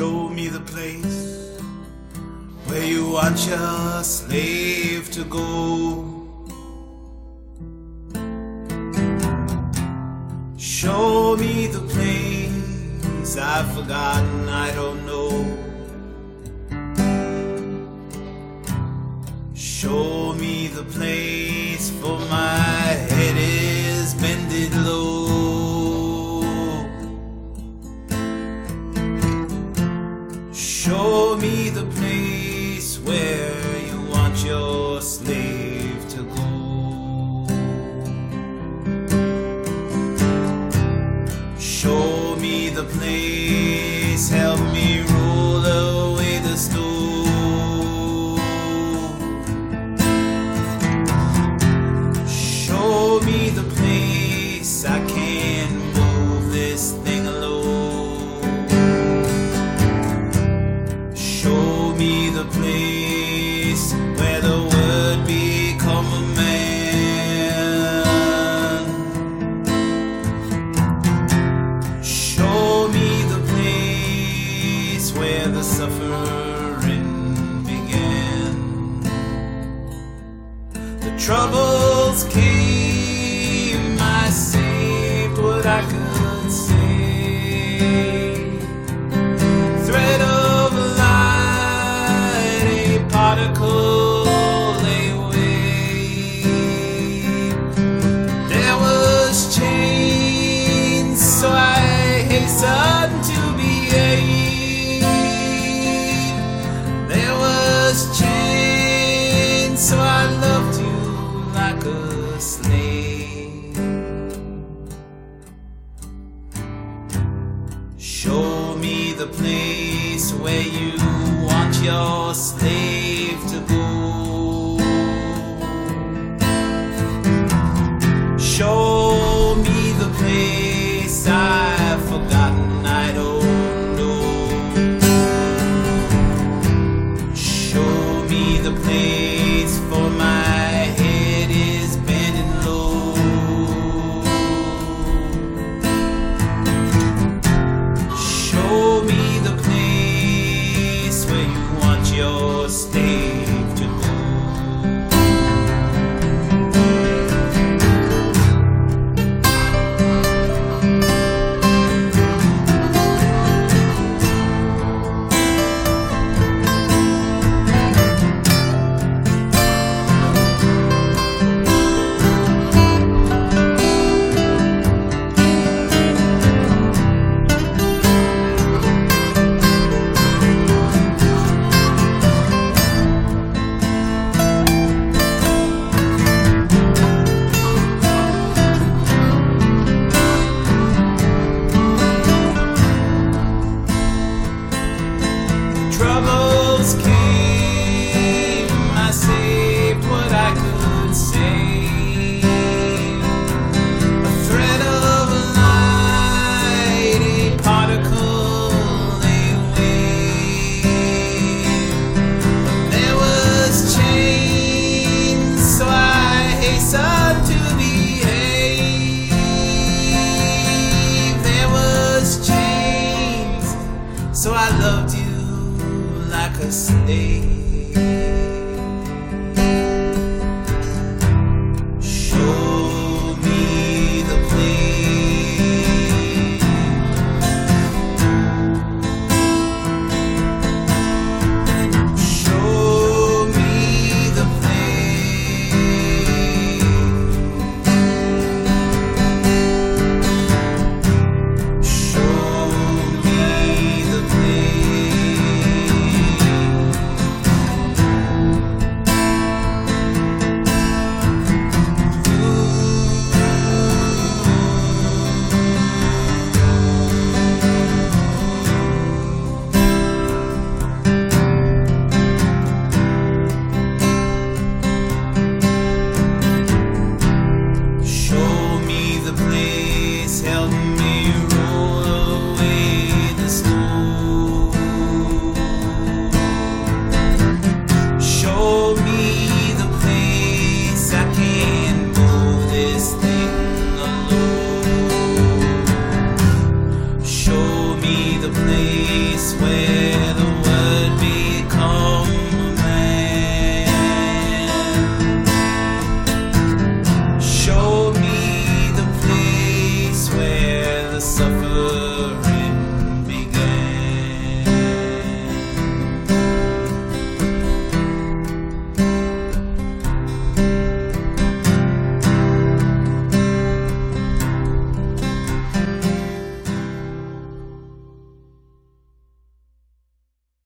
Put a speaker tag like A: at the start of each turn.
A: show me the place where you want your slave to go. Show me the place I've forgotten, I don't know. Show me the place. slave to gold. Show me the place, help me roll away the stone. Show me the place I can move this thing. troubles place where you want your slave to go. Show me the place I day. with me.